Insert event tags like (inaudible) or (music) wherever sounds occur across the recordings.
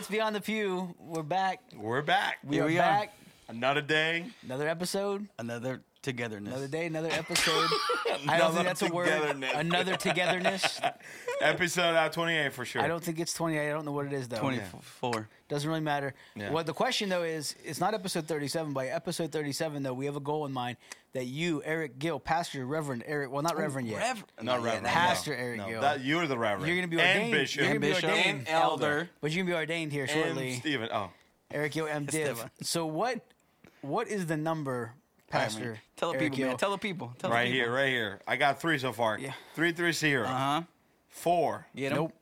it's Beyond the Pew. We're back. We're back. We Here are we are. back. Another day. Another episode. Another togetherness. Another day. Another episode. (laughs) I don't Another think that's a word. togetherness. Another togetherness. (laughs) Episode uh, 28 for sure. I don't think it's 28. I don't know what it is though. 24. Doesn't really matter. Yeah. What the question though is, it's not episode 37. By episode 37 though, we have a goal in mind that you, Eric Gill, Pastor Reverend Eric, well not Reverend yet, Rev- Not yeah, Reverend. that- Pastor no. Eric no, Gill. That, you're the Reverend. You're gonna be And ordained. Bishop. You're gonna be ordained. and elder. but you're gonna be ordained here shortly. And Stephen. Oh. Eric Gill, M. Div. So what? What is the number, All right, Pastor? man. Tell the Eric people, Gill? man. Tell the people. Tell Right the here, people. right here. I got three so far. Yeah. Three, three, zero. Uh huh. Four. Get 'em? Nope.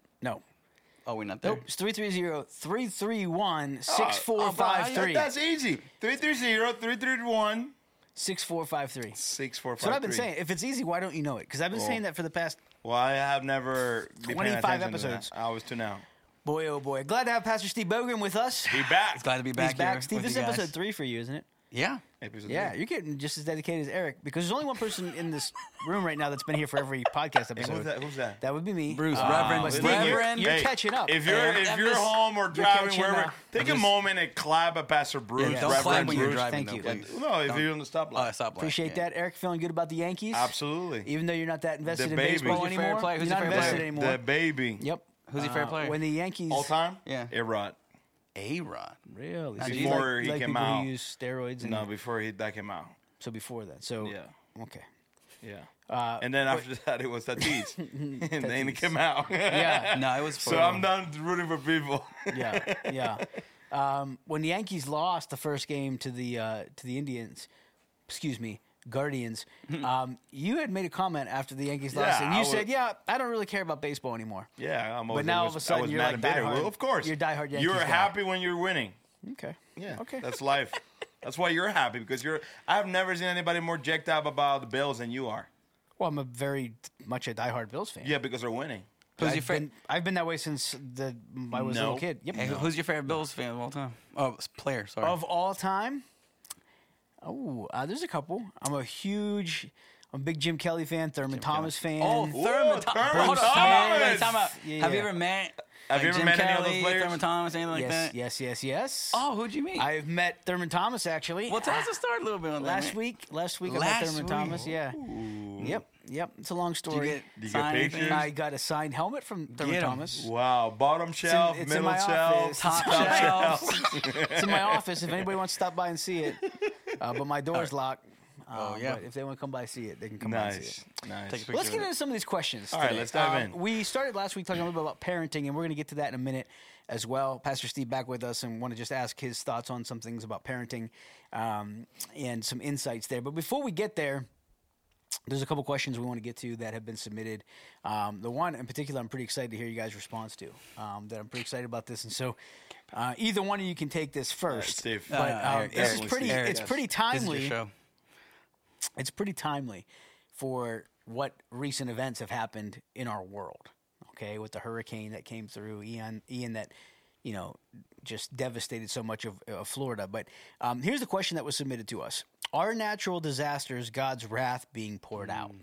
Oh, we're not there. Nope. It's 330 331 Oh, 6453. That's easy. Three, three, zero, three, three, one, 6453. six, four, five, That's what I've been saying. If it's easy, why don't you know it? Because I've been Oh. saying that for the past Well, I have never 25 attention to episodes. I was tuned now. boy, oh boy. Glad to have Pastor Steve Bogan with us. Be back. It's glad to be back He's back. Steve, this is episode three for you, isn't it? Yeah. Episode Yeah, three. you're getting just as dedicated as Eric because there's only one person in this room right now that's been here for every podcast episode. who's that? Who's that? That would be me. Bruce, Uh, Reverend, but Steve, Look, you're, you're hey, catching up. If you're Hey, if you're home or driving wherever, up. take I'm a moment and clap at Pastor Bruce. Yeah, Don't Reverend clap when you're driving. Thank though, you. please. No, if Don't- you're on the stoplight. Oh, stop. Appreciate that. Eric, feeling good about the Yankees? Absolutely. Even though you're not that invested The in baseball Who's your favorite anymore, player? Who's you're your not invested anymore. The baby. Yep. Who's your favorite Uh, player? When the Yankees All time? Yeah. A Rod. A Rod. really Now, so do you you like- Before he like came out. who use steroids and No, before he that came out. so before that. So Yeah. okay. Yeah. Uh, And then after that, it was Tatis. (laughs) and then he came out. (laughs) Yeah. No, it was. so for- I'm done rooting for people. yeah, yeah. (laughs) Um, when the Yankees lost the first game to the uh, to the Indians, excuse me, Guardians, (laughs) um, you had made a comment after the Yankees lost, Yeah, and you was- said, "Yeah, I don't really care about baseball anymore." yeah, I'm But now I all of a sudden you're mad like and diehard- Well, of course. you're diehard Yankees You're guy. happy when you're winning. Okay. Yeah. Okay. That's life. That's why you're happy because you're. I've never seen anybody more jacked up about the Bills than you are. Well, I'm a very much a diehard Bills fan. Yeah, because they're winning. Who's I've your favorite? been, I've been that way since the I was a little kid. Yep. Hey, who's your favorite Bills fan of all time? Oh, s- player. Sorry. Of all time, oh, uh, there's a couple. I'm a huge, I'm a big Jim Kelly fan, Thurman Thomas fan. Oh, Ooh, Thurman Thomas. Thurman Hold Thomas. wait, wait. Yeah, Have you ever met? Have like, you ever Jim met any of Kelly, those players? Thurman Thomas, anything like yes, that? yes, yes, yes. Oh, who'd you meet? I've met Thurman Thomas actually. well, tell us a story a little bit on that. last man. week. Last week I met Thurman week. Thomas. Yeah. Yep. Yep. It's a long Did you story. get, you get signed anything? pictures? I got a signed helmet from Thurman Thomas. Wow, bottom shelf, it's in middle my shelf, office. Top (laughs) Top shelf. It's in my office. If anybody wants to stop by and see it, uh, but my door's locked. Oh, Um, yeah. But if they want to come by and see it, they can come by and see it. Nice, nice. Take a picture. Let's get into some of these questions. All right, today. let's dive Um, in. We started last week talking a little bit about parenting, and we're going to get to that in a minute as well. Pastor Steve back with us, and want to just ask his thoughts on some things about parenting um, and some insights there. But before we get there, there's a couple questions we want to get to that have been submitted. Um, the one in particular, I'm pretty excited to hear you guys' response to. Um, that I'm pretty excited about this, and so uh, either one of you can take this first. Steve. But Uh, um, Eric, this is pretty. Eric, it's yes. pretty This is your timely show. it's pretty timely for what recent events have happened in our world. Okay, with the hurricane that came through, Ian, Ian, that you know just devastated so much of, of Florida. But um, here's the question that was submitted to us: Are natural disasters God's wrath being poured out?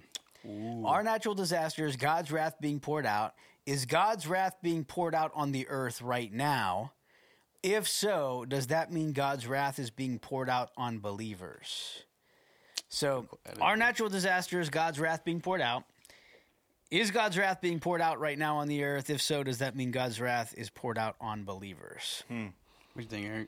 Are natural disasters God's wrath being poured out? Is God's wrath being poured out on the earth right now? If so, does that mean God's wrath is being poured out on believers? So, are natural disasters God's wrath being poured out? Is God's wrath being poured out right now on the earth? If so, does that mean God's wrath is poured out on believers? Hmm. What do you think, Eric?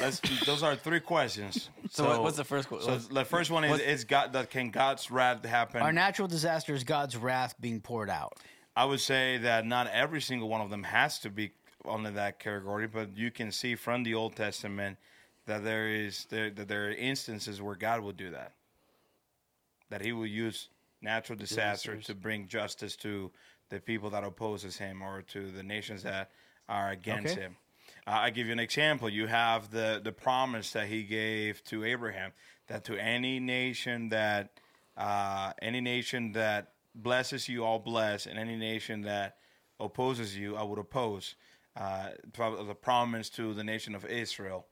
Let's, those are three questions. (laughs) So what- what's the first que- So the first one is: Is God that can God's wrath happen? Are natural disasters God's wrath being poured out? I would say that not every single one of them has to be under that category, but you can see from the Old Testament that there is there, that there are instances where God will do that. That He will use natural disaster to bring justice to the people that opposes Him or to the nations that are against Okay. Him. Uh, I give you an example. You have the the promise that He gave to Abraham that to any nation that uh, any nation that blesses you, I'll bless, and any nation that opposes you, I would oppose. Uh, the promise to the nation of Israel,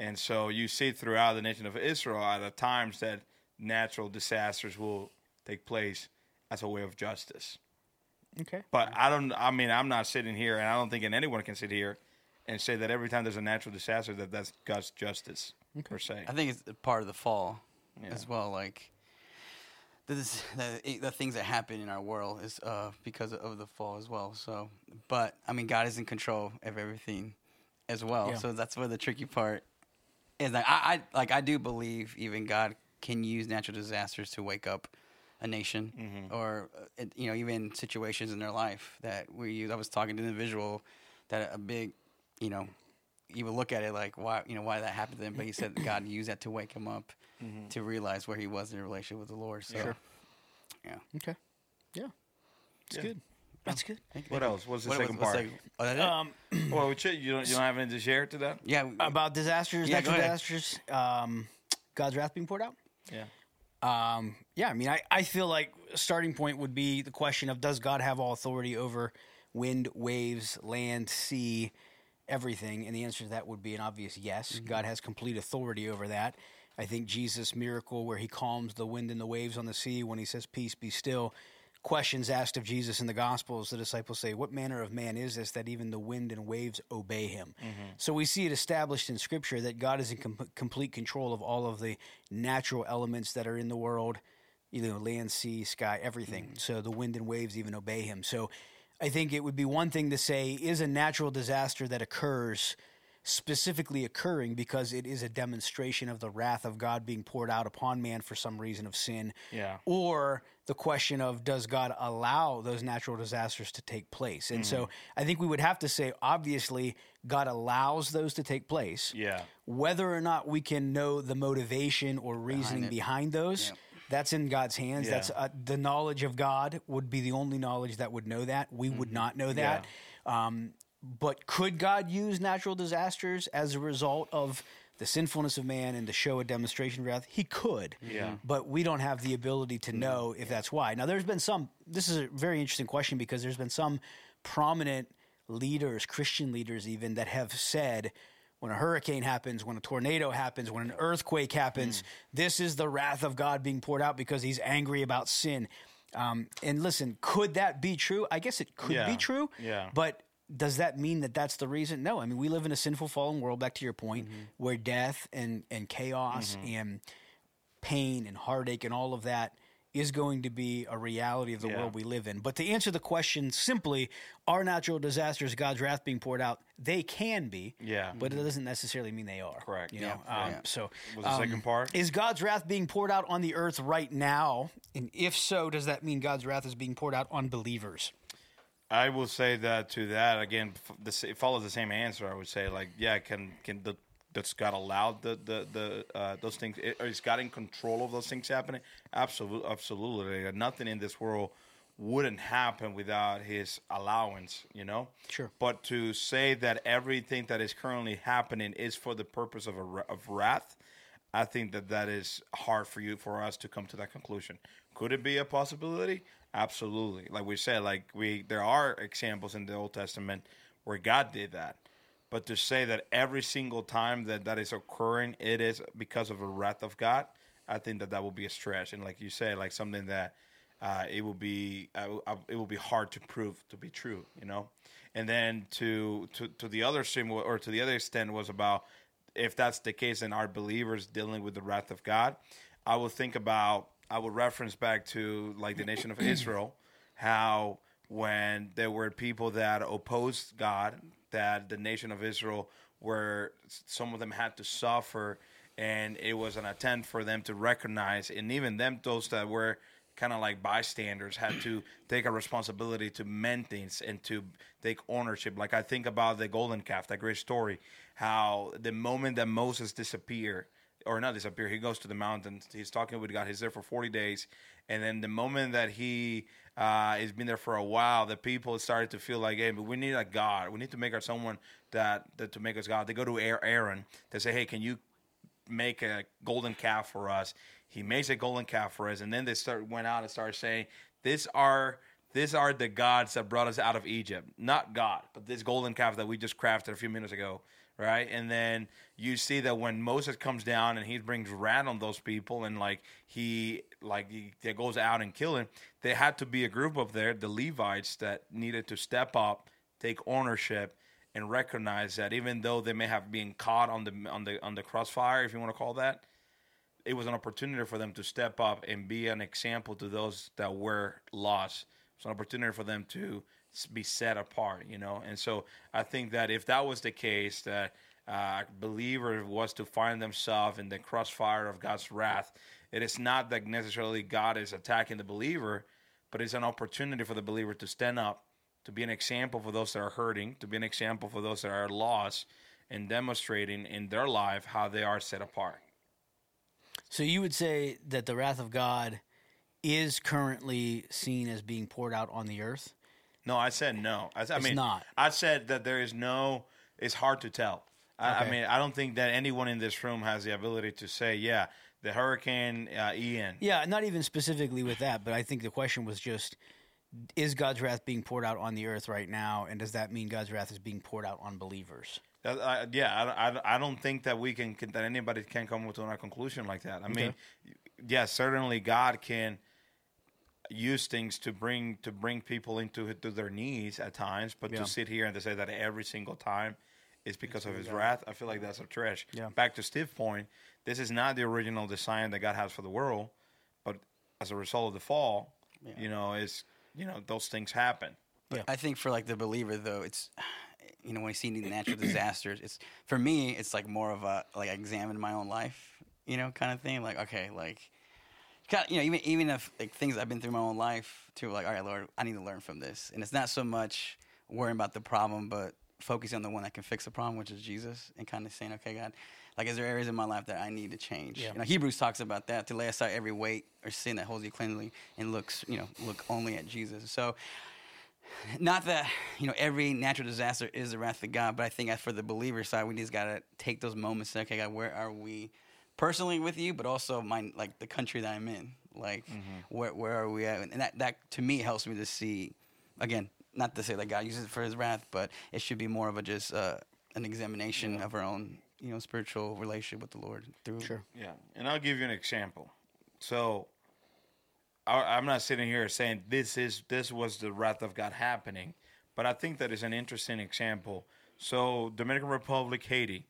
and so you see throughout the nation of Israel at the times that natural disasters will take place as a way of justice. Okay. But I don't. I mean, I'm not sitting here, and I don't think anyone can sit here and say that every time there's a natural disaster that that's God's justice per se. I think it's part of the fall Yeah. as well. Like this, the, (laughs) the things that happen in our world is uh, because of the fall as well. So, but I mean, God is in control of everything as well. Yeah. So that's where the tricky part is. Like I, I like I do believe even God can use natural disasters to wake up a nation Mm-hmm. or uh, you know even situations in their life that we use. I was talking to an individual that a big you know you would look at it like why you know why that happened to them, but he said God (clears throat) used that to wake him up to realize where he was in a relationship with the Lord. So, Sure. yeah. Okay. Yeah. It's Yeah. good. That's good. Thank you, What you. else? What's the What- second what's part? the- oh. Um, (clears throat) well, which, you don't you don't have anything to share to that? yeah. about disasters, Yeah, natural disasters, um, God's wrath being poured out. Yeah. Um, yeah, I mean, I, I feel like a starting point would be the question of does God have all authority over wind, waves, land, sea, everything? And the answer to that would be an obvious yes. Mm-hmm. God has complete authority over that. I think Jesus' miracle, where he calms the wind and the waves on the sea when he says, Peace be still. Questions asked of Jesus in the Gospels, the disciples say, What manner of man is this that even the wind and waves obey him? Mm-hmm. So we see it established in Scripture that God is in com- complete control of all of the natural elements that are in the world, you know, land, sea, sky, everything. Mm-hmm. So the wind and waves even obey him. So I think it would be one thing to say, is a natural disaster that occurs specifically occurring because it is a demonstration of the wrath of God being poured out upon man for some reason of sin. Yeah. Or the question of does God allow those natural disasters to take place? And so mm-hmm. I think we would have to say, obviously, God allows those to take place. Yeah. Whether or not we can know the motivation or reasoning it. behind those, that's in God's hands. Yeah. That's uh, the knowledge of God would be the only knowledge that would know that. We would not know that. Um, but could God use natural disasters as a result of the sinfulness of man and to show a demonstration of wrath? He could. Yeah. But we don't have the ability to know if that's why. Now, there's been some, this is a very interesting question because there's been some prominent leaders, Christian leaders even, that have said, when a hurricane happens, when a tornado happens, when an earthquake happens, this is the wrath of God being poured out because he's angry about sin. Um, and listen, could that be true? I guess it could Yeah. be true. Yeah. But does that mean that that's the reason? No. I mean, we live in a sinful, fallen world. Back to your point, Mm-hmm. where death and and chaos and pain and heartache and all of that is going to be a reality of the Yeah. world we live in. But to answer the question simply, are natural disasters God's wrath being poured out? They can be. Yeah. But it doesn't necessarily mean they are. Correct. You know. Yeah. Um, Yeah. So Was the um, second part? is God's wrath being poured out on the earth right now? And if so, does that mean God's wrath is being poured out on believers? I will say that to that again. it follows the same answer. I would say like yeah, can can the does God allow the the the uh, those things? i- Is God in control of those things happening? Absolutely, absolutely. Nothing in this world wouldn't happen without His allowance. You know. Sure. But to say that everything that is currently happening is for the purpose of a of wrath, I think that that is hard for you for us to come to that conclusion. Could it be a possibility? Absolutely. Like we said, like we there are examples in the Old Testament where God did that. But to say that every single time that that is occurring, it is because of the wrath of God, I think that that will be a stretch. And like you say, like something that uh, it will be uh, uh, it will be hard to prove to be true, you know. And then to to to the other sim or to the other extent was about if that's the case and are believers dealing with the wrath of God, I would think about I would reference back to like the nation of Israel, how when there were people that opposed God, that the nation of Israel where some of them had to suffer and it was an attempt for them to recognize and even them those that were kind of like bystanders had to take a responsibility to mend things and to take ownership. Like i think about the golden calf that great story how the moment that moses disappeared or not disappear. He goes to the mountains. He's talking with god he's there for 40 days. And then the moment that he uh, has been there for a while the people started to feel like hey but we need a god. We need to make our someone that, that to make us god. They go to aaron they say hey can you make a golden calf for us. He makes a golden calf for us, and then they start went out and started saying, "These are these are the gods that brought us out of Egypt, not God, but this golden calf that we just crafted a few minutes ago, right? And then you see that when Moses comes down and he brings wrath on those people, and like he like he, goes out and kill him, there had to be a group up there, the Levites, that needed to step up, take ownership, and recognize that even though they may have been caught on the on the on the crossfire, if you want to call that, it was an opportunity for them to step up and be an example to those that were lost. It's an opportunity for them to be set apart, you know. And so I think that if that was the case, that uh, a believer was to find themselves in the crossfire of God's wrath, it is not that necessarily God is attacking the believer, but it's an opportunity for the believer to stand up, to be an example for those that are hurting, to be an example for those that are lost, and demonstrating in their life how they are set apart. So you would say that the wrath of God is currently seen as being poured out on the earth? No, I said no. I, I It's mean, not. I said that there is no. It's hard to tell. I, I mean, I don't think that anyone in this room has the ability to say, yeah, the hurricane uh, Ian. Yeah, not even specifically with that, but I think the question was just is God's wrath being poured out on the earth right now and does that mean God's wrath is being poured out on believers? That- I- yeah, I, I, I don't think that we can, can that anybody can come to a conclusion like that. I mean, yeah, certainly God can use things to bring to bring people into to their knees at times, but Yeah. to sit here and to say that every single time is because of His wrath, I feel like that's a trash. Yeah. Back to Steve's point, this is not the original design that God has for the world, but as a result of the fall, you know, it's you know those things happen. But I think for like the believer though, it's you know when you see these natural disasters, it's for me it's like more of a like I examine my own life, you know, kind of thing. Like okay, like kind of, you know even even if like things I've been through my own life too, like all right, Lord, I need to learn from this, and it's not so much worrying about the problem, but focusing on the one that can fix the problem, which is Jesus, and kind of saying, okay, God. Like, is there areas in my life that I need to change? Yeah. You know, Hebrews talks about that to lay aside every weight or sin that holds you cleanly and looks, you know, look only at Jesus. So, not that you know every natural disaster is the wrath of God, but I think as for the believer side, we just gotta take those moments. and say, Okay, God, where are we personally with you, but also my like the country that I'm in. Like, where where are we at? And that that to me helps me to see. Again, not to say that God uses it for His wrath, but it should be more of a just uh, an examination of our own you know spiritual relationship with the Lord through. Sure. Yeah, and I'll give you an example. So, I, I'm not sitting here saying this is this was the wrath of God happening, but I think that is an interesting example. So, Dominican Republic, Haiti,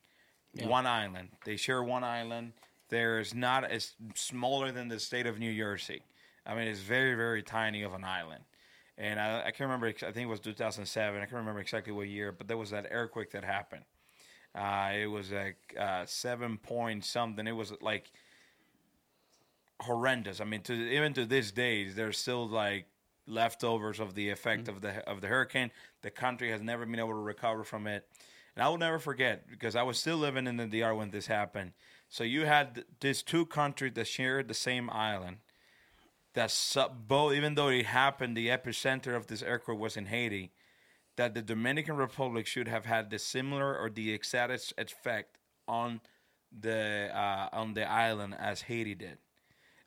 one island. They share one island. There's not it's smaller than the state of New Jersey. I mean, it's very very tiny of an island. And I, I can't remember. I think it was 2007. I can't remember exactly what year, but there was that earthquake that happened. Uh, it was like uh, seven point something. It was like horrendous. I mean, to even to this day, there's still like leftovers of the effect of the of the hurricane. The country has never been able to recover from it, and I will never forget because I was still living in the DR when this happened. So you had these two countries that shared the same island. That sub- both, even though it happened, the epicenter of this earthquake was in Haiti that the Dominican Republic should have had the similar or the exact effect on the uh, on the island as Haiti did.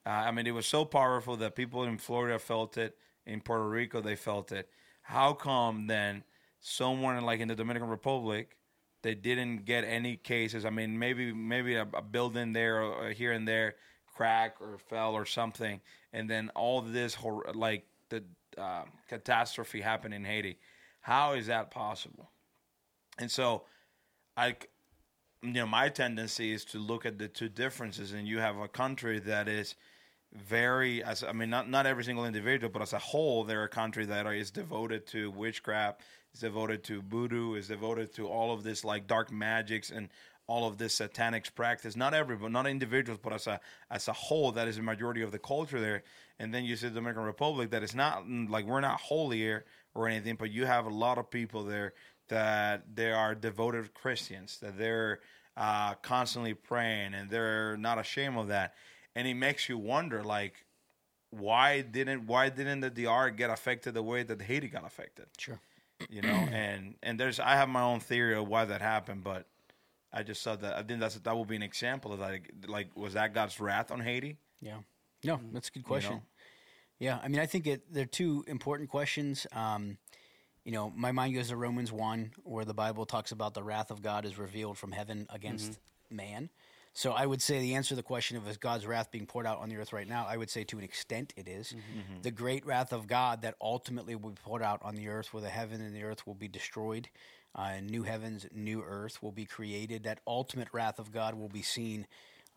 Uh, I mean, it was so powerful that people in Florida felt it, in Puerto Rico they felt it. How come then someone like in the Dominican Republic they didn't get any cases? I mean, maybe maybe a, a building there or, or here and there crack or fell or something, and then all this hor- like the uh, catastrophe happened in Haiti. How is that possible? And so, I, you know, my tendency is to look at the two differences, and you have a country that is very, as I mean, not not every single individual, but as a whole, they're a country that is devoted to witchcraft, is devoted to voodoo, is devoted to all of this like dark magics and all of this satanic practice. Not everyone, not individuals, but as a as a whole, that is the majority of the culture there. And then you see the Dominican Republic that is not like we're not holier or anything, but you have a lot of people there that they are devoted Christians, that they're uh, constantly praying, and they're not ashamed of that. And it makes you wonder, like, why didn't why didn't the DR get affected the way that Haiti got affected? Sure. You know, (clears throat) and and there's I have my own theory of why that happened, but I just saw that I think that's that would be an example of that. Like, was that God's wrath on Haiti? Yeah. No, that's a good question. know? Yeah, I mean, I think it, they're two important questions. Um, you know, my mind goes to Romans 1, where the Bible talks about the wrath of God is revealed from heaven against man. So I would say the answer to the question of is God's wrath being poured out on the earth right now, I would say to an extent it is. The great wrath of God that ultimately will be poured out on the earth, where the heaven and the earth will be destroyed, uh, and new heavens, new earth will be created. That ultimate wrath of God will be seen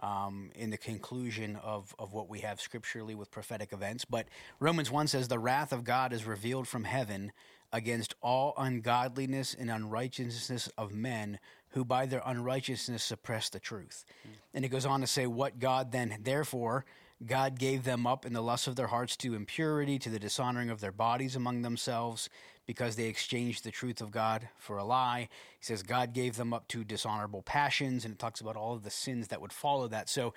um, in the conclusion of, of what we have scripturally with prophetic events. But Romans 1 says, The wrath of God is revealed from heaven against all ungodliness and unrighteousness of men who by their unrighteousness suppress the truth. And it goes on to say, What God then, therefore, God gave them up in the lust of their hearts to impurity, to the dishonoring of their bodies among themselves, because they exchanged the truth of God for a lie. He says, God gave them up to dishonorable passions, and it talks about all of the sins that would follow that. So,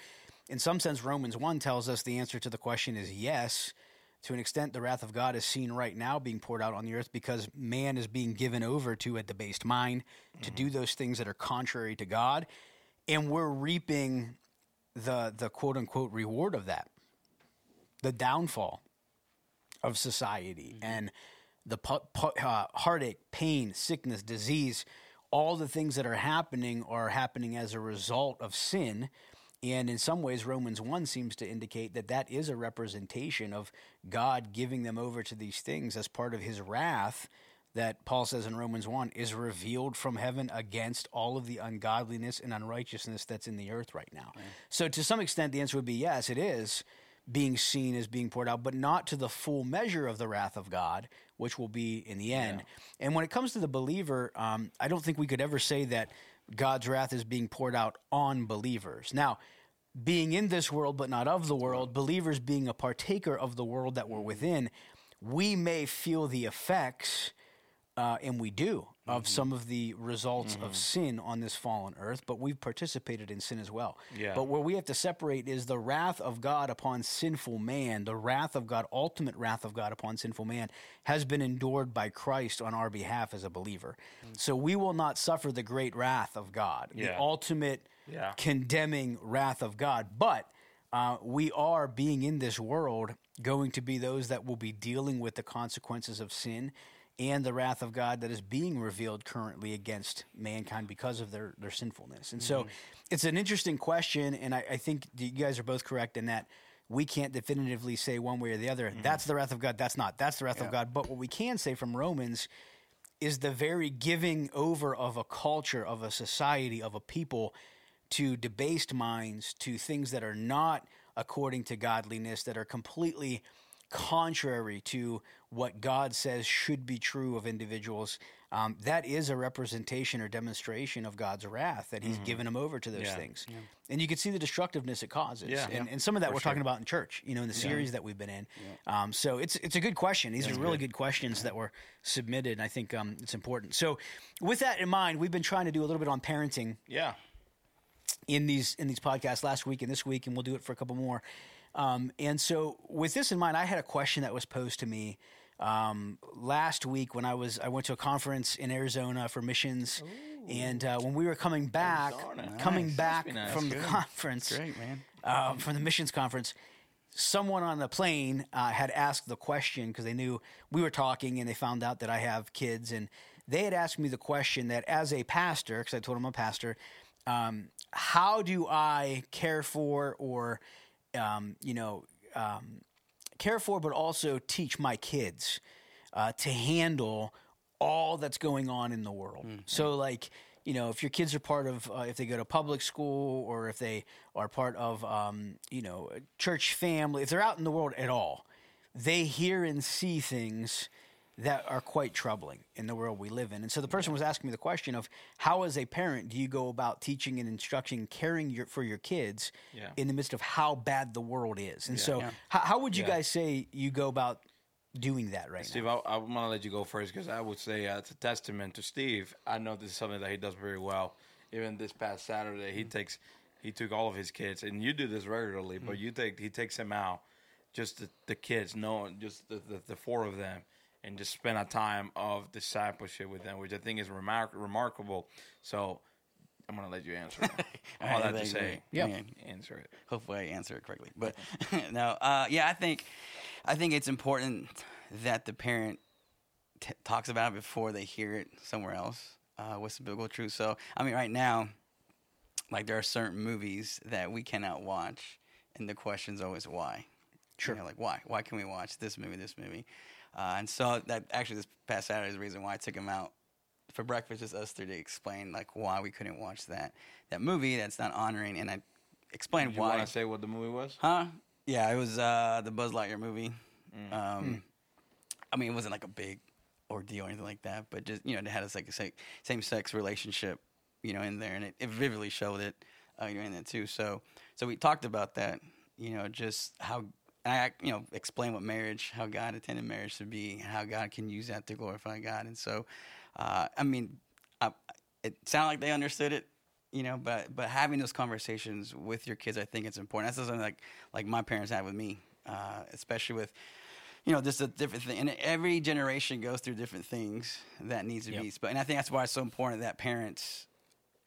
in some sense, Romans 1 tells us the answer to the question is yes. To an extent, the wrath of God is seen right now being poured out on the earth because man is being given over to a debased mind to do those things that are contrary to God. And we're reaping the, the quote unquote reward of that the downfall of society and the pu- pu- uh, heartache, pain, sickness, disease, all the things that are happening are happening as a result of sin. And in some ways, Romans 1 seems to indicate that that is a representation of God giving them over to these things as part of his wrath that Paul says in Romans 1 is revealed from heaven against all of the ungodliness and unrighteousness that's in the earth right now. So, to some extent, the answer would be yes, it is being seen as being poured out, but not to the full measure of the wrath of God, which will be in the end. And when it comes to the believer, um, I don't think we could ever say that God's wrath is being poured out on believers. Now, being in this world but not of the world, believers being a partaker of the world that we're within, we may feel the effects, uh, and we do, of some of the results of sin on this fallen earth, but we've participated in sin as well. Yeah. But where we have to separate is the wrath of God upon sinful man, the wrath of God, ultimate wrath of God upon sinful man, has been endured by Christ on our behalf as a believer. So we will not suffer the great wrath of God, the ultimate Yeah. condemning wrath of God. But uh, we are, being in this world, going to be those that will be dealing with the consequences of sin and the wrath of God that is being revealed currently against mankind because of their, their sinfulness. And so mm-hmm. it's an interesting question, and I, I think you guys are both correct in that we can't definitively say one way or the other, that's mm-hmm. the wrath of God, that's not, that's the wrath of God. But what we can say from Romans is the very giving over of a culture, of a society, of a people to debased minds, to things that are not according to godliness, that are completely contrary to what God says should be true of individuals. Um, that is a representation or demonstration of God's wrath that He's given them over to those Yeah. things, and you can see the destructiveness it causes. Yeah. and, and some of that we're talking about in church, you know, in the series that we've been in. Um, so it's it's a good question. These are really good questions that were submitted. And I think um, it's important. So, with that in mind, we've been trying to do a little bit on parenting Yeah. in these in these podcasts last week and this week, and we'll do it for a couple more. Um, and so, with this in mind, I had a question that was posed to me um, last week when I was I went to a conference in Arizona for missions, and uh, when we were coming back, Arizona. coming Nice. back nice. from the conference, Great, man. um, from the missions conference, someone on the plane uh, had asked the question because they knew we were talking and they found out that I have kids and they had asked me the question that as a pastor, because I told them I'm a pastor, um, how do I care for or, um, you know, um, care for, but also teach my kids uh, to handle all that's going on in the world. So, like, you know, if your kids are part of, uh, if they go to public school or if they are part of, um, you know, a church family, if they're out in the world at all, they hear and see things that are quite troubling in the world we live in. And so the person was asking me the question of how, as a parent, do you go about teaching and instructing, caring your, for your kids Yeah. in the midst of how bad the world is? And so, Yeah. How, how would you Yeah. guys say you go about doing that right Steve, now? I, I'm gonna let you go first because I would say uh, it's a testament to Steve. I know this is something that he does very well. Even this past Saturday, he takes he took all of his kids, and you do this regularly, but you take he takes them out, just the, the kids, no, just the, the the four of them, and just spend a time of discipleship with them, which I think is remar- remarkable. So. I'm gonna let you answer. it. (laughs) All right, that to thank you. say, Yeah. answer it. Hopefully, I answer it correctly. But (laughs) no, uh, yeah, I think I think it's important that the parent t- talks about it before they hear it somewhere else. Uh, what's the biblical truth? So, I mean, right now, like there are certain movies that we cannot watch, and the question's always why. Sure. You know, like why? Why can we watch this movie, this movie? Uh, and so that actually this past Saturday is the reason why I took him out for breakfast, just us three to explain like why we couldn't watch that that movie that's not honoring, and I explained You why. You want to say what the movie was? Huh? Yeah, it was uh, the Buzz Lightyear movie. Um, I mean, it wasn't like a big ordeal or anything like that, but just you know, it had a like a same sex relationship, you know, in there, and it, it vividly showed it, uh, you know, in that too. So, so we talked about that, you know, just how I, you know, explain what marriage, how God intended marriage to be, how God can use that to glorify God, and so, uh, I mean, I, it sounded like they understood it, you know but but having those conversations with your kids i think it's important. That's something like like my parents had with me uh, especially with you know just a different thing. And every generation goes through different things that needs to Yep. be but and i think that's why it's so important that parents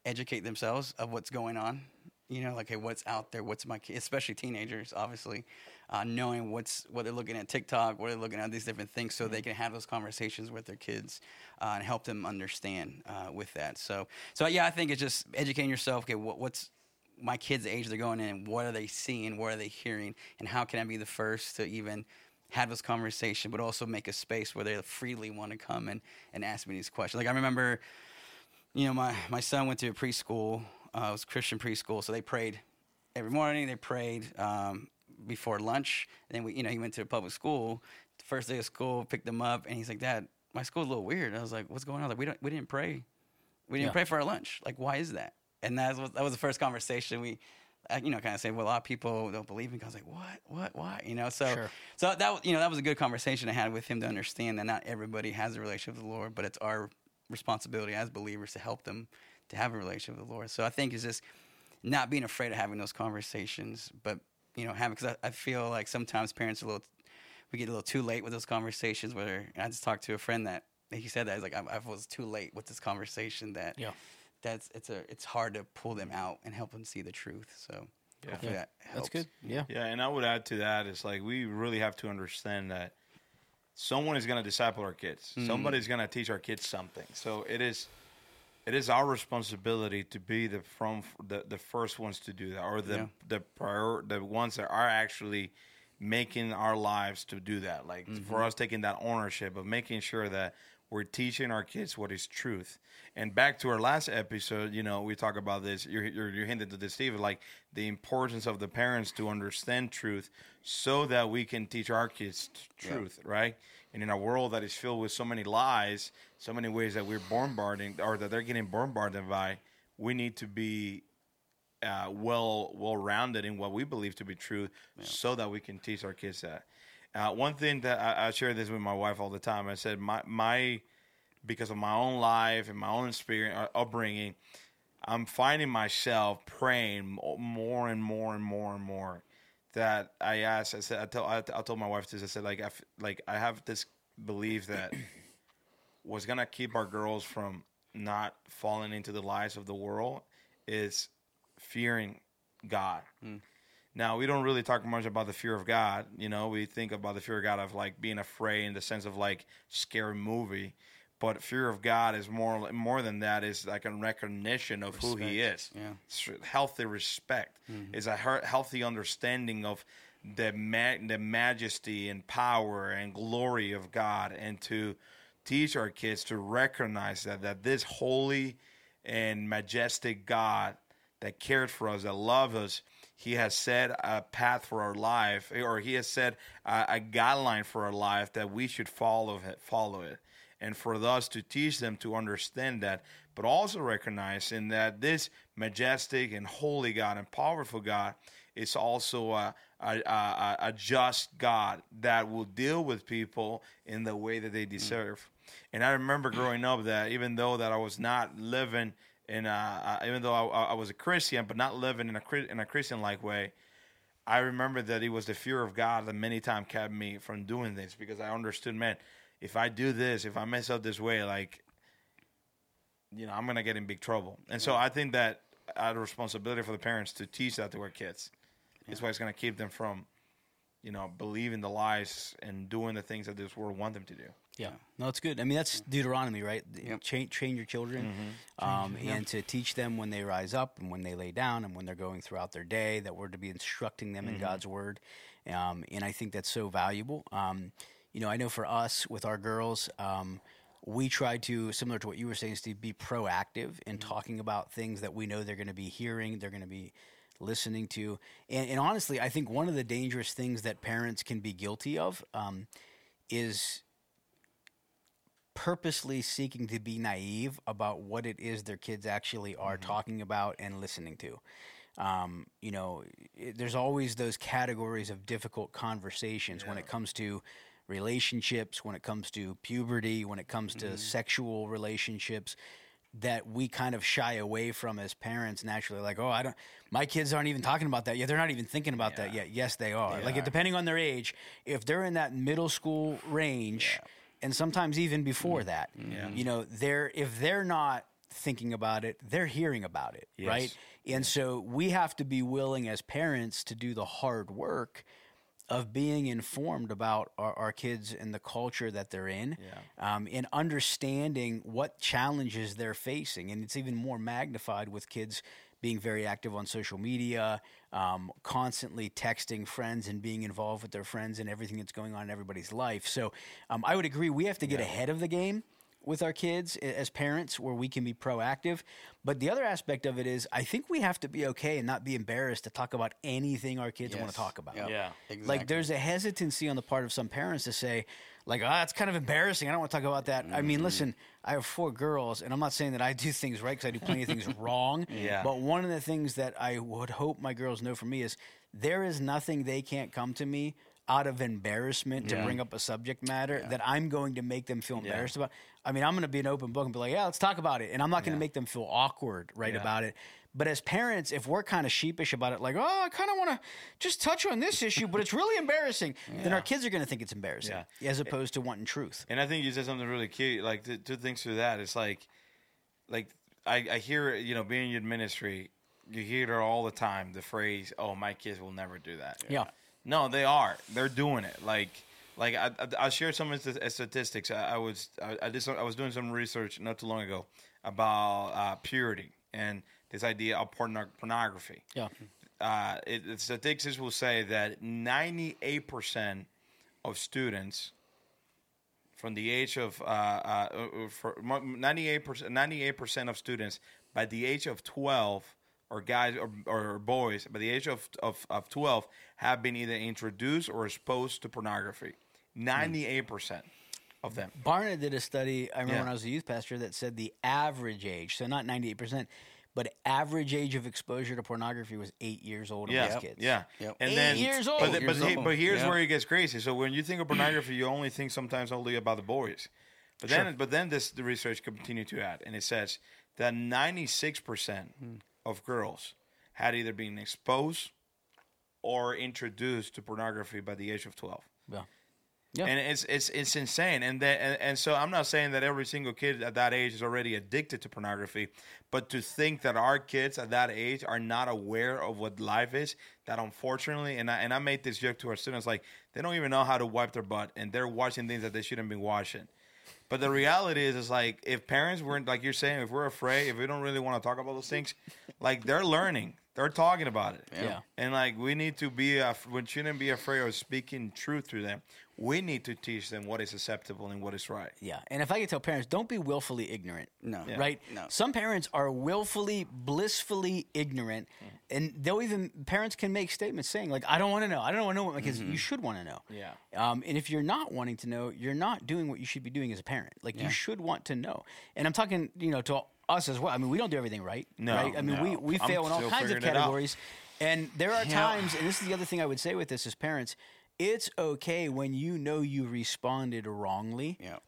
educate themselves of what's going on you know like hey what's out there? What's my kid especially teenagers obviously uh, knowing what's what they're looking at tiktok what they're looking at these different things so they can have those conversations with their kids uh, and help them understand uh, with that. So so yeah i think it's just educating yourself okay what, what's my kids age they're going in what are they seeing what are they hearing and how can i be the first to even have this conversation but also make a space where they freely want to come and, and ask me these questions. Like i remember you know, my, my son went to a preschool. Uh, it was Christian preschool, so they prayed every morning. They prayed um, before lunch. And then we, you know, he went to a public school. The first day of school, picked him up, and he's like, "Dad, my school's a little weird." I was like, "What's going on?" Like, we don't, we didn't pray. We didn't Yeah. pray for our lunch. Like, why is that? And that was that was the first conversation we. uh, You know, kind of say, well, a lot of people don't believe in God. I was like, what, what, why? You know, so, Sure. so that you know that was a good conversation I had with him to understand that not everybody has a relationship with the Lord, but it's our responsibility as believers to help them to have a relationship with the Lord. So I think it's just not being afraid of having those conversations, but you know, having because I, I feel like sometimes parents are a little we get a little too late with those conversations. Where I just talked to a friend that he said that he's like I, I was too late with this conversation that Yeah. that's it's a it's hard to pull them out and help them see the truth. So Yeah. hopefully Yeah. that That's good. Yeah. Yeah, and I would add to that is like we really have to understand that someone is going to disciple our kids. Mm. Somebody's going to teach our kids something. So it is it is our responsibility to be the from the, the first ones to do that or the Yeah. the prior the ones that are actually making our lives to do that. Like Mm-hmm. for us taking that ownership of making sure that we're teaching our kids what is truth. And back to our last episode, you know, we talk about this. You're, you're, you're hinting to this, Steve, like the importance of the parents to understand truth so that we can teach our kids truth, right? And in a world that is filled with so many lies, so many ways that we're bombarding or that they're getting bombarded by, we need to be uh, well well rounded in what we believe to be true, so that we can teach our kids that. Uh, one thing that I, I share this with my wife all the time. I said my my because of my own life and my own experience uh, upbringing, I'm finding myself praying mo- more and more and more and more. That I asked, I said, I told, I, I told my wife this. I said, like, I f- like I have this belief that (clears throat) what's gonna keep our girls from not falling into the lies of the world is fearing God. Hmm. Now we don't really talk much about the fear of God. You know, we think about the fear of God of like being afraid in the sense of like scary movie. But fear of God is more more than that. Is like a recognition of who He is. yeah. It's healthy respect. Mm-hmm. is a healthy understanding of the ma- the majesty and power and glory of God, and to teach our kids to recognize that that this holy and majestic God that cared for us, that loved us, He has set a path for our life, or He has set a, a guideline for our life that we should follow it. Follow it, and for us to teach them to understand that, but also recognizing that this majestic and holy God and powerful God is also a, a, a, a just God that will deal with people in the way that they mm. deserve. And I remember growing up that even though that I was not living in a, even though I, I was a Christian, but not living in a in a Christian like way, I remember that it was the fear of God that many times kept me from doing this because I understood, man, if I do this, if I mess up this way, like, you know, I'm gonna get in big trouble. And so I think that I have a responsibility for the parents to teach that to our kids. It's why it's gonna keep them from, you know, believing the lies and doing the things that this world want them to do. Yeah, no, it's good. I mean, that's Deuteronomy, right? Yep. Train, train your children, um, and to teach them when they rise up and when they lay down and when they're going throughout their day. That we're to be instructing them in God's word, um, and I think that's so valuable. Um, you know, I know for us with our girls, um, we try to similar to what you were saying, Steve, be proactive in talking about things that we know they're going to be hearing, they're going to be listening to, and, and honestly, I think one of the dangerous things that parents can be guilty of um, is purposely seeking to be naive about what it is their kids actually are talking about and listening to. Um, you know, it, there's always those categories of difficult conversations when it comes to relationships, when it comes to puberty, when it comes to mm-hmm. sexual relationships that we kind of shy away from as parents naturally like oh i don't my kids aren't even talking about that yet. They're not even thinking about that yet. Yes they are. Like are. depending on their age if they're in that middle school range and sometimes even before mm-hmm. that you know they're if they're not thinking about it they're hearing about it right? And so we have to be willing as parents to do the hard work of being informed about our, our kids and the culture that they're in um, and understanding what challenges they're facing. And it's even more magnified with kids being very active on social media um, constantly texting friends and being involved with their friends and everything that's going on in everybody's life. So um, i would agree we have to get ahead of the game with our kids as parents where we can be proactive. But the other aspect of it is I think we have to be okay and not be embarrassed to talk about anything our kids want to talk about. Yep. Yeah. Exactly. Like there's a hesitancy on the part of some parents to say, like, ah, it's kind of embarrassing. I don't want to talk about that. I Mm-hmm. mean, listen, I have four girls, and I'm not saying that I do things right because I do plenty of things (laughs) wrong. Yeah. But one of the things that I would hope my girls know from me is there is nothing they can't come to me out of embarrassment to bring up a subject matter that I'm going to make them feel embarrassed about. I mean, I'm going to be an open book and be like, yeah, let's talk about it. And I'm not going to make them feel awkward, right, Yeah. about it. But as parents, if we're kind of sheepish about it, like, oh, I kind of want to just touch on this issue, but it's really embarrassing, then our kids are going to think it's embarrassing as opposed to wanting truth. And I think you said something really cute. Like the two things through that. It's like, like I, I hear you know being in ministry, you hear it all the time. The phrase, "Oh, my kids will never do that." Yeah. No, they are. They're doing it. Like, like I, I, I shared some of the statistics. I, I was, I, I did, some, I was doing some research not too long ago about uh, purity and this idea of porno- pornography. Yeah. Uh, it, statistics will say that 98% of students from the age of uh, uh, uh, for 98% 98% of students by the age of 12 or guys or, or boys by the age of, of, of 12 have been either introduced or exposed to pornography 98% of them Barna did a study, I remember Yeah. when I was a youth pastor, that said the average age, so not 98%, but average age of exposure to pornography was eight years old yeah, amongst kids. Yeah. Yep. And Eight then, years But, old. the- but, Years he- old. but here's Yeah. where it gets crazy. So when you think of pornography, you only think sometimes only about the boys. But then, but then this the research continued to add, and it says that 96 percent hmm. Of girls had either been exposed or introduced to pornography by the age of 12 Yeah. Yeah. and it's it's it's insane. And that and, and so I'm not saying that every single kid at that age is already addicted to pornography, but to think that our kids at that age are not aware of what life is, that unfortunately, and I and I made this joke to our students, like they don't even know how to wipe their butt, and they're watching things that they shouldn't be watching. But the reality is, is like if parents weren't like you're saying, if we're afraid, if we don't really want to talk about those things, like they're learning, they're talking about it, Yeah. and like we need to be, af- we shouldn't be afraid of speaking truth to them. We need to teach them what is acceptable and what is right. Yeah, and if I could tell parents, don't be willfully ignorant. No. Yeah. right? No. Some parents are willfully, blissfully ignorant, and they'll even parents can make statements saying like, "I don't want to know. I don't want to know what my kids." You should want to know. Yeah. Um, and if you're not wanting to know, you're not doing what you should be doing as a parent. Like you should want to know. And I'm talking, you know, to us as well. I mean, we don't do everything right. No, right? I mean, we no. we I'm fail in all kinds of figuring it out. categories. And there are Yeah. times, and this is the other thing I would say with this as parents. It's okay when you know you responded wrongly Yeah.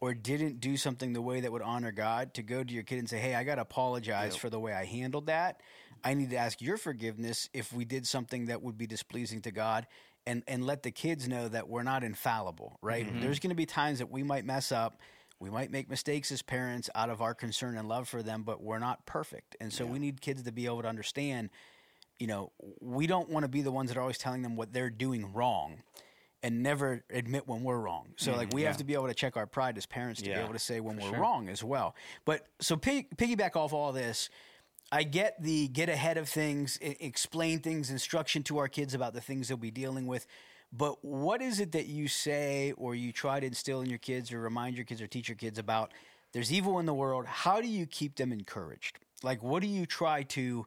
or didn't do something the way that would honor God to go to your kid and say, "Hey, I got to apologize for the way I handled that. I need to ask your forgiveness if we did something that would be displeasing to God." And and let the kids know that we're not infallible, right? Mm-hmm. There's going to be times that we might mess up. We might make mistakes as parents out of our concern and love for them, but we're not perfect. And so we need kids to be able to understand, you know, we don't want to be the ones that are always telling them what they're doing wrong and never admit when we're wrong. So mm, like we have to be able to check our pride as parents to be able to say when we're wrong as well. But so pig, piggyback off all this, I get the get ahead of things, e- explain things, instruction to our kids about the things they'll be dealing with. But what is it that you say or you try to instill in your kids or remind your kids or teach your kids about? There's evil in the world. How do you keep them encouraged? Like, what do you try to?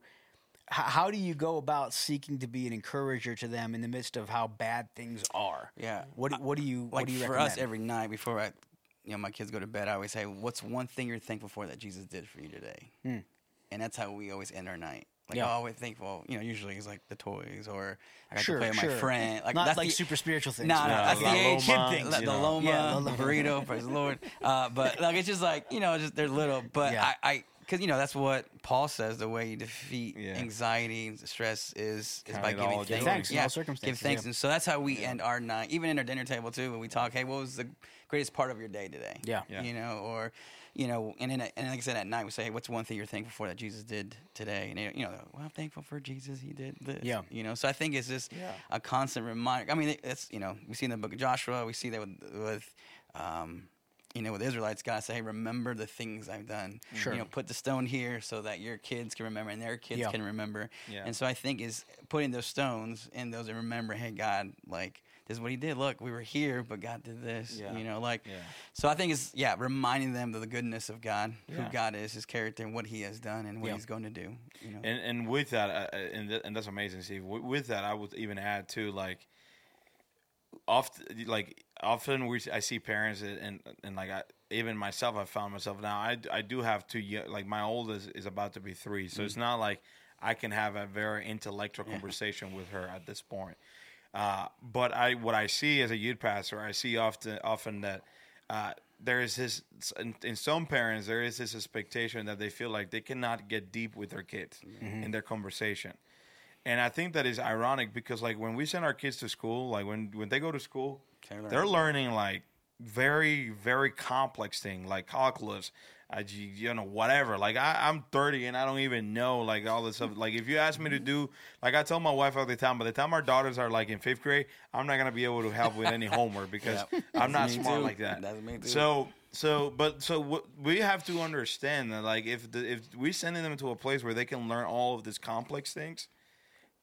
How do you go about seeking to be an encourager to them in the midst of how bad things are? Yeah. What do, What do you like What do you for recommend? us every night before I, you know, my kids go to bed, I always say, "What's one thing you're thankful for that Jesus did for you today?" And that's how we always end our night. Like, Hmm. Yeah. oh, we're thankful. You know, usually it's like the toys or I got Sure, to play with sure. my friend. Like Not that's like the, super spiritual things. No, no, that's the age kid thing. you The know. Loma, Yeah, the burrito, praise the Lord. Uh, but like it's just like you know, just they're little. But Yeah. I, I, because you know that's what Paul says. The way you defeat Yeah. anxiety and stress is is Count by giving all thanks. joy. Thanks in yeah, all circumstances, Give thanks, yeah. and so that's how we end our night. Even in our dinner table too, when we talk, hey, what was the greatest part of your day today? Yeah. Yeah. you know, or you know, and then and like I said, at night we say, hey, what's one thing you're thankful for that Jesus did today? And you know, well, I'm thankful for Jesus. He did this. Yeah. you know. So I think it's just Yeah. a constant reminder. I mean, it's you know, we see in the book of Joshua, we see that with with. Um, you know, with Israelites, God say, "Hey, remember the things I've done. Sure. You know, put the stone here so that your kids can remember and their kids Yeah. can remember. Yeah. And so I think is putting those stones in those and remember, hey, God, like this is what He did. Look, we were here, but God did this. Yeah. You know, like. Yeah. So I think it's yeah, reminding them of the goodness of God, Yeah. who God is, His character, and what He has done, and what Yeah. He's going to do. You know. And and with that, uh, uh, and th- and that's amazing, Steve. With, with that, I would even add too, like, often, like often we I see parents and and, and like I even myself, I found myself now. I I do have two like my oldest is about to be three, so it's not like I can have a very intellectual conversation with her at this point. Uh, but I what I see as a youth pastor, I see often often that uh, there is this in, in some parents there is this expectation that they feel like they cannot get deep with their kids in their conversation. And I think that is ironic because like when we send our kids to school, like when when they go to school, learn. they're learning like very very complex thing like calculus, uh, you, know whatever. Like I, I'm 30 and I don't even know like all this stuff. Like if you ask me to do, like I tell my wife all the time, by the time our daughters are like in fifth grade, I'm not gonna be able to help with any homework (laughs) because I'm not smart too. like that. That's me too. So so, but so what we have to understand that, like, if the, if we sending them to a place where they can learn all of these complex things,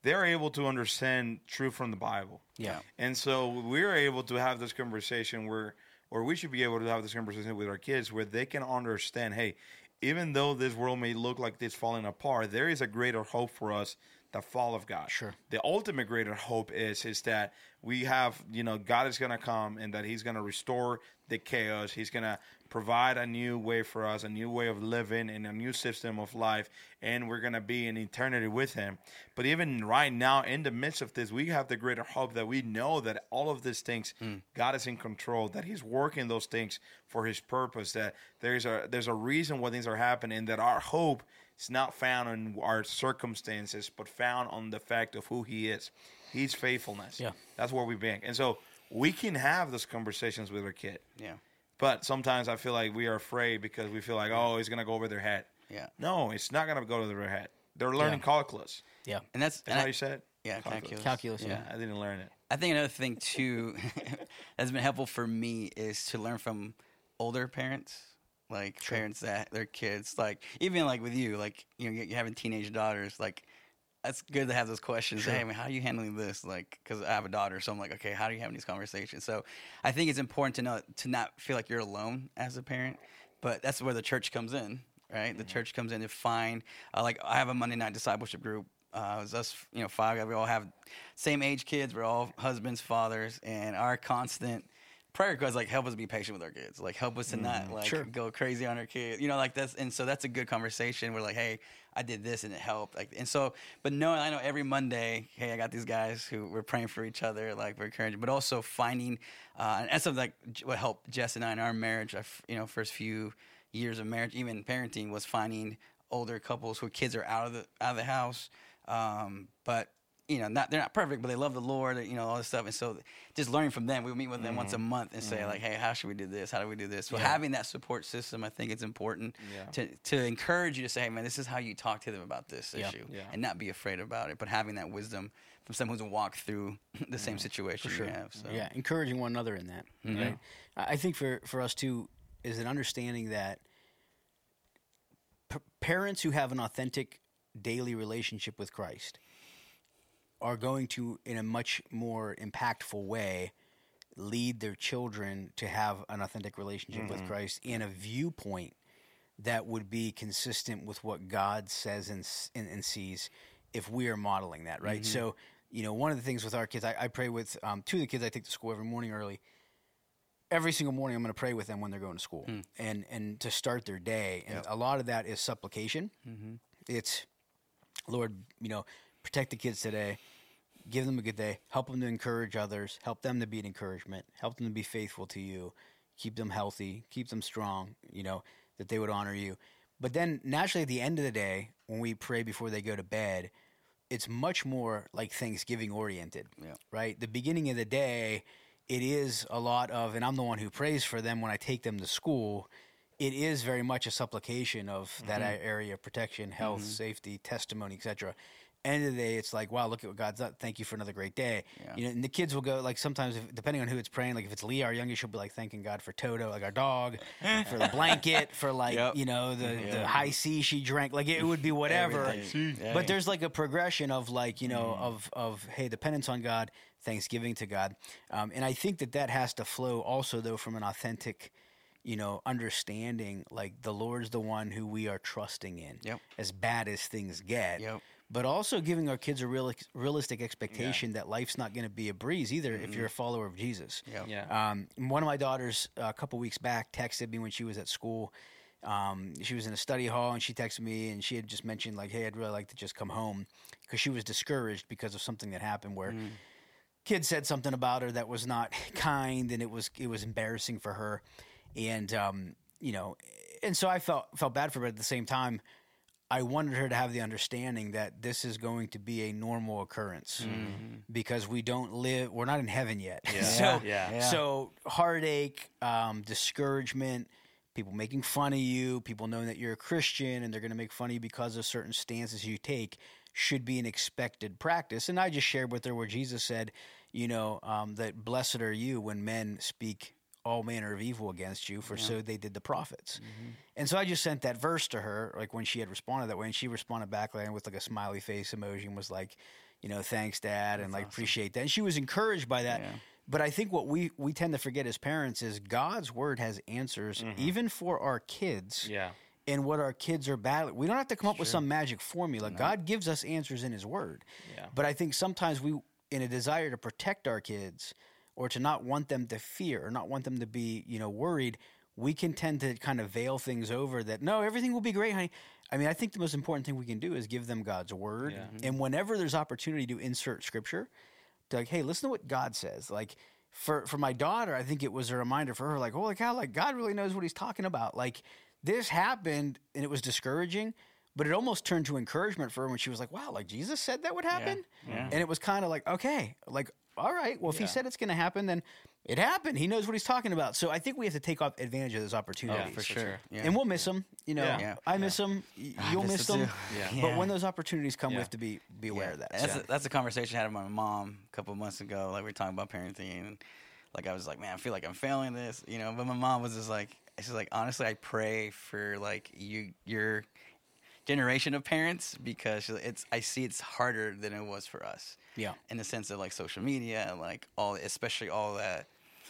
they're able to understand truth from the Bible. Yeah. And so we're able to have this conversation where, or we should be able to have this conversation with our kids where they can understand, hey, even though this world may look like it's falling apart, there is a greater hope for us, the fall of God. Sure. The ultimate greater hope is is that we have, you know, God is going to come and that He's going to restore the chaos. He's going to provide a new way for us, a new way of living, and a new system of life, and we're going to be in eternity with Him. But even right now, in the midst of this, we have the greater hope that we know that all of these things, hmm. God is in control, that He's working those things for His purpose, that there's a there's a reason why things are happening, that our hope is not found in our circumstances, but found on the fact of who He is. He's faithfulness. Yeah. That's where we bank. And so we can have those conversations with our kid. yeah. But sometimes I feel like we are afraid because we feel like, oh, it's gonna go over their head. Yeah. No, it's not gonna go over their head. They're learning Yeah. calculus. Yeah. And that's Is and that I- how you said? yeah, calculus. Calculus. Yeah, Yeah. I didn't learn it. I think another thing too (laughs) that's been helpful for me is to learn from older parents, like parents that their kids, like even like with you, like you know, you're having teenage daughters, like that's good to have those questions. Hey, man, how are you handling this? Like, because I have a daughter, so I'm like, okay, how are you having these conversations? So, I think it's important to know to not feel like you're alone as a parent, but that's where the church comes in, right? The church comes in to find, uh, like, I have a Monday night discipleship group. Uh, was us, you know, five. We all have same age kids. We're all husbands, fathers, and our constant prayer goes like, help us be patient with our kids. Like, help us to not like Sure. go crazy on our kids. You know, like that's and so that's a good conversation. We're like, hey, I did this and it helped. Like, and so, but knowing I know every Monday, hey, I got these guys who we're praying for each other, like we're encouraging, but also finding, uh, and that's something like what helped Jess and I in our marriage. You know, first few years of marriage, even parenting, was finding older couples who kids are out of the out of the house, um, but you know, not they're not perfect, but they love the Lord, you know, all this stuff. And so, just learning from them, we meet with them once a Mm-hmm. month and say like, "Hey, how should we do this? How do we do this?" So having that support system, I think it's important Yeah. to to encourage you to say, "Hey, man, this is how you talk to them about this Yeah. issue," Yeah. and not be afraid about it, but having that wisdom from someone who's walked through (laughs) the same situation you have. So. Yeah, encouraging one another in that. Mm-hmm. Right? I I think for for us too is an understanding that p- parents who have an authentic daily relationship with Christ are going to, in a much more impactful way, lead their children to have an authentic relationship Mm-hmm. with Christ in a viewpoint that would be consistent with what God says and, and, and sees if we are modeling that, right? Mm-hmm. So, you know, one of the things with our kids, I, I pray with um, two of the kids I take to school every morning early. Every single morning, I'm going to pray with them when they're going to school Hmm. and and to start their day. And a lot of that is supplication. Mm-hmm. It's, Lord, you know, protect the kids today give them a good day, help them to encourage others, help them to be an encouragement, help them to be faithful to you, keep them healthy, keep them strong, you know, that they would honor you. But then naturally at the end of the day, when we pray before they go to bed, it's much more like Thanksgiving oriented. Yeah. Right? The beginning of the day, it is a lot of and I'm the one who prays for them when I take them to school. It is very much a supplication of that Mm-hmm. area of protection, health, safety, testimony, etc end of the day, it's like, wow, look at what God's done. Thank you for another great day. Yeah. You know, and the kids will go like sometimes, if, depending on who it's praying. Like if it's Leah, our youngest, she'll be like thanking God for Toto, like our dog, (laughs) for the blanket, for like Yep. you know the, the Hi-C she drank. Like it would be whatever. Yeah. But there's like a progression of like you know of of hey dependence on God, thanksgiving to God, um, and I think that that has to flow also though from an authentic. You know, understanding like the Lord's the one who we are trusting in. Yep. As bad as things get Yep. But also giving our kids a real, realistic expectation that life's not going to be a breeze either if you're a follower of Jesus. Yep. Yeah. Um, one of my daughters uh, a couple weeks back texted me when she was at school. Um, she was in a study hall and she texted me and she had just mentioned like, "Hey, I'd really like to just come home," because she was discouraged because of something that happened where kid said something about her that was not (laughs) kind and it was it was embarrassing for her, and um, you know, and so I felt felt bad for her. But at the same time, I wanted her to have the understanding that this is going to be a normal occurrence because we don't live, we're not in heaven yet. Yeah. (laughs) so, Yeah. Yeah. so heartache, um, discouragement, people making fun of you, people knowing that you're a Christian and they're going to make fun of you because of certain stances you take should be an expected practice. And I just shared with her where Jesus said, you know, um, that blessed are you when men speak all manner of evil against you, for so they did the prophets. And so I just sent that verse to her, like when she had responded that way, and she responded back like with like a smiley face emoji and was like, you know, thanks, Dad, and like appreciate that. And she was encouraged by that. Yeah. But I think what we we tend to forget as parents is God's word has answers even for our kids Yeah. and what our kids are battling. We don't have to come up with some magic formula. God gives us answers in His Word. Yeah. But I think sometimes we, in a desire to protect our kids or to not want them to fear or not want them to be, you know, worried, we can tend to kind of veil things over that, no, everything will be great, honey. I mean, I think the most important thing we can do is give them God's Word. Yeah. And mm-hmm. whenever there's opportunity to insert Scripture, to like, hey, listen to what God says. Like, for for my daughter, I think it was a reminder for her, like, holy cow, like God really knows what He's talking about. Like, this happened and it was discouraging, but it almost turned to encouragement for her when she was like, wow, like Jesus said that would happen. Yeah. And it was kind of like, okay, like, all right, well, if Yeah. He said it's going to happen, then it happened. He knows what He's talking about. So I think we have to take off advantage of those oh, opportunities. Oh, for sure. Yeah. And we'll miss them. You know, Yeah. Yeah. Ah, I miss them. You'll miss miss them. Yeah. But when those opportunities come, Yeah. we have to be be aware Yeah. of that. That's So- a, that's a conversation I had with my mom a couple months ago. Like we were talking about parenting, and like I was like, man, I feel like I'm failing this, you know. But my mom was just like, she's like, honestly, I pray for like you your generation of parents because it's I see it's harder than it was for us. Yeah. In the sense of like social media and like all, especially all that,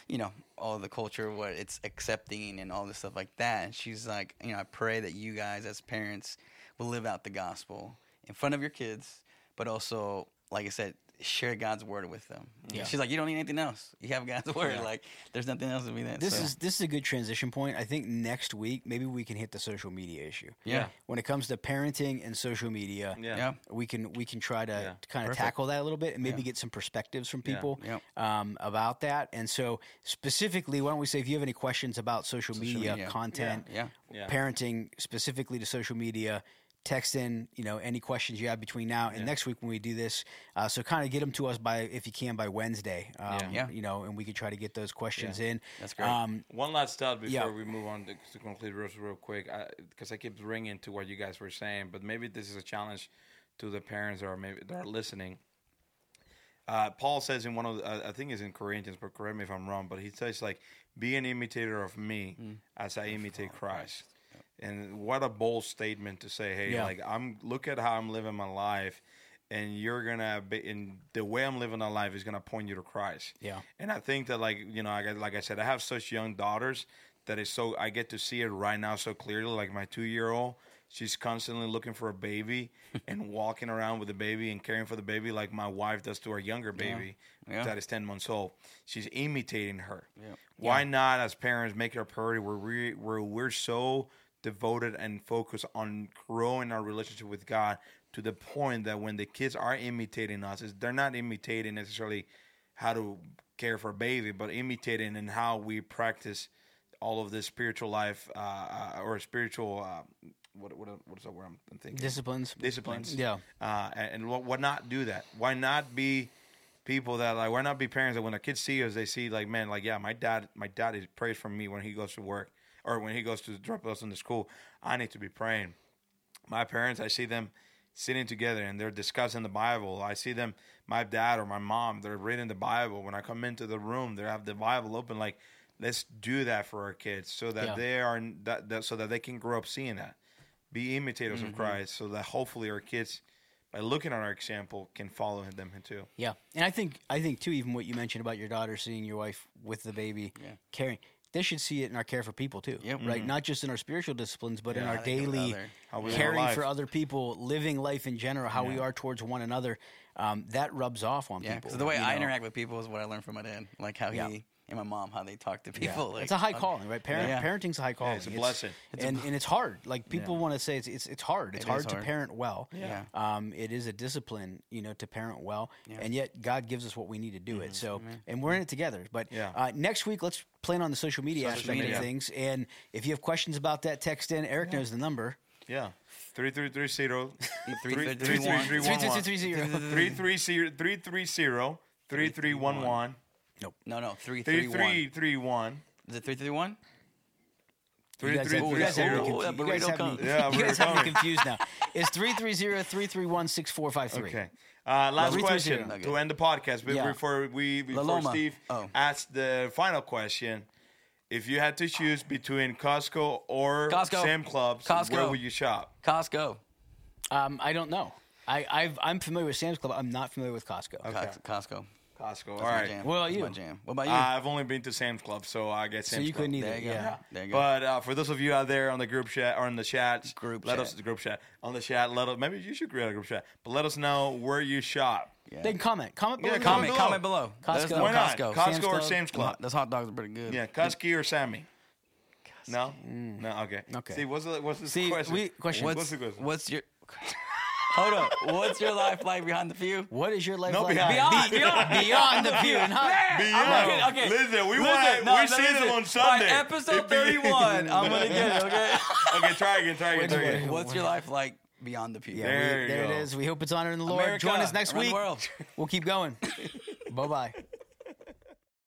you know, all the culture, what it's accepting and all this stuff like that. And she's like, you know, I pray that you guys as parents will live out the gospel in front of your kids, but also, like I said, share God's word with them. Yeah. She's like, you don't need anything else. You have God's (laughs) word. Yeah. Like, there's nothing else to be that. This so. is this is a good transition point. I think next week maybe we can hit the social media issue. yeah, When it comes to parenting and social media, Yeah. yeah, we can we can try to Yeah. kind of Perfect. tackle that a little bit and maybe Yeah. get some perspectives from Yeah. people Yep. um, about that. And so specifically, why don't we say if you have any questions about social, Social media, media. content, yeah. Yeah. parenting specifically to social media, text in, you know, any questions you have between now and next week when we do this. Uh, so kind of get them to us by, if you can, by Wednesday. Um, Yeah. You know, and we could try to get those questions in. That's great. Um, One last thought before Yeah. we move on to, to conclude real, real quick, because I, keep ringing to what you guys were saying, but maybe this is a challenge to the parents that are maybe that are listening. Uh, Paul says in one of the, uh, I think it's in Corinthians, but correct me if I'm wrong. But he says like, "Be an imitator of me as I imitate Christ." And what a bold statement to say, "Hey, Yeah. like I'm look at how I'm living my life, and you're gonna be in the way I'm living my life is gonna point you to Christ." Yeah. And I think that like you know, I got, like I said, I have such young daughters that is so I get to see it right now so clearly. Like my two year old, she's constantly looking for a baby (laughs) and walking around with the baby and caring for the baby like my wife does to our younger baby Yeah. that is ten months old. She's imitating her. Yeah. Why not, as parents, make it a priority where we where we're so devoted and focused on growing our relationship with God to the point that when the kids are imitating us, is they're not imitating necessarily how to care for a baby, but imitating in how we practice all of this spiritual life uh, uh, or spiritual. Uh, what what what's the word I'm I'm thinking? disciplines. disciplines. Yeah. Uh, and, and what, what not do that? Why not be people that like? Why not be parents that when their kids see us, they see like, man, like yeah, my dad, my dad is prays for me when he goes to work or when he goes to drop us in the school. I need to be praying. My parents, I see them sitting together and they're discussing the Bible. I see them, my dad or my mom, they're reading the Bible. When I come into the room, they have the Bible open. Like, let's do that for our kids so that Yeah. they are that, that so that they can grow up seeing that be imitators of mm-hmm. Christ so that hopefully our kids by looking at our example can follow them too. Yeah, and I think I think too, even what you mentioned about your daughter seeing your wife with the baby, Yeah. caring. They should see it in our care for people too, Yep. right? Not just in our spiritual disciplines, but in our I think of daily How caring for other people, living life in general, how we are towards one another. Um, that rubs off on Yeah, people. so the way I know? interact with people is what I learned from my dad, like how Yeah. he and my mom, how they talk to Yeah. people. Like, it's a high calling, right? Parent, Yeah. Parenting's a high calling. it's a blessing. and and it's hard. Like people want to say it's it's, it's hard. It's It hard is to parent well. Yeah. Um, it is a discipline, you know, to parent well, Yeah. Mm-hmm. and yet God gives us what we need to do it. So, and we're in it together. But Yeah. uh, next week, let's plan on the social media Social aspect media. of things. And if you have questions about that, text in. Eric knows the number. Yeah. Three three three zero Three- (laughs) three three- three three- one. three Three one two two one three zero. (laughs) three three zero three three zero three three one one no, no, three, three three, one. three three one Is it three, three, one? three You guys three have- Ooh, you guys have me that- zero. ooh, that confu- you guys have me- (laughs) Yeah, you we're guys have me confused now. (laughs) It's 330-331-6453. Okay. Uh, last Three, three, question zero. to end the podcast be- Yeah. before we before Loma. Steve Oh. asks the final question. If you had to choose between Costco or Costco. Sam Clubs, Costco. where would you shop? Costco. Um, I don't know. I, I've, I'm familiar with Sam's Club. I'm not familiar with Costco. Okay. Costco. Costco. All That's my jam. What about That's you? my jam. What about you? Uh, I've only been to Sam's Club, so I guess So Sam's you Club. couldn't either. there you go. Yeah. There you go. But uh, for those of you out there on the group chat or in the chat, Group let chat. us the group chat on the chat. Let us maybe you should create a group chat, but let us know where you shop. yeah. They can comment. Comment below. Yeah, comment comment, below. comment below. Let us Costco. know Why not? Costco. Costco Sam's or Club. Sam's Club? Those hot dogs are pretty good. Yeah, Cusky or Sammy? No, no. Okay. Okay. See, what's the what's the See, question? we- question. What's, What's, the question? what's your Hold up. What's your life like behind the pew? What is your life No, like? behind. Beyond, beyond. (laughs) beyond the pew. Not, Beyond. Okay, okay. Listen, we Listen, want no, we no, see listen. them on Sunday. By episode (laughs) 31, I'm going to get it, okay? (laughs) okay, try again. Try again. Try again. What's your life like beyond the pew? Yeah, There we- you there go. it is. We hope it's honoring the Lord. America, Join us next around the week. world. We'll keep going. bye bye.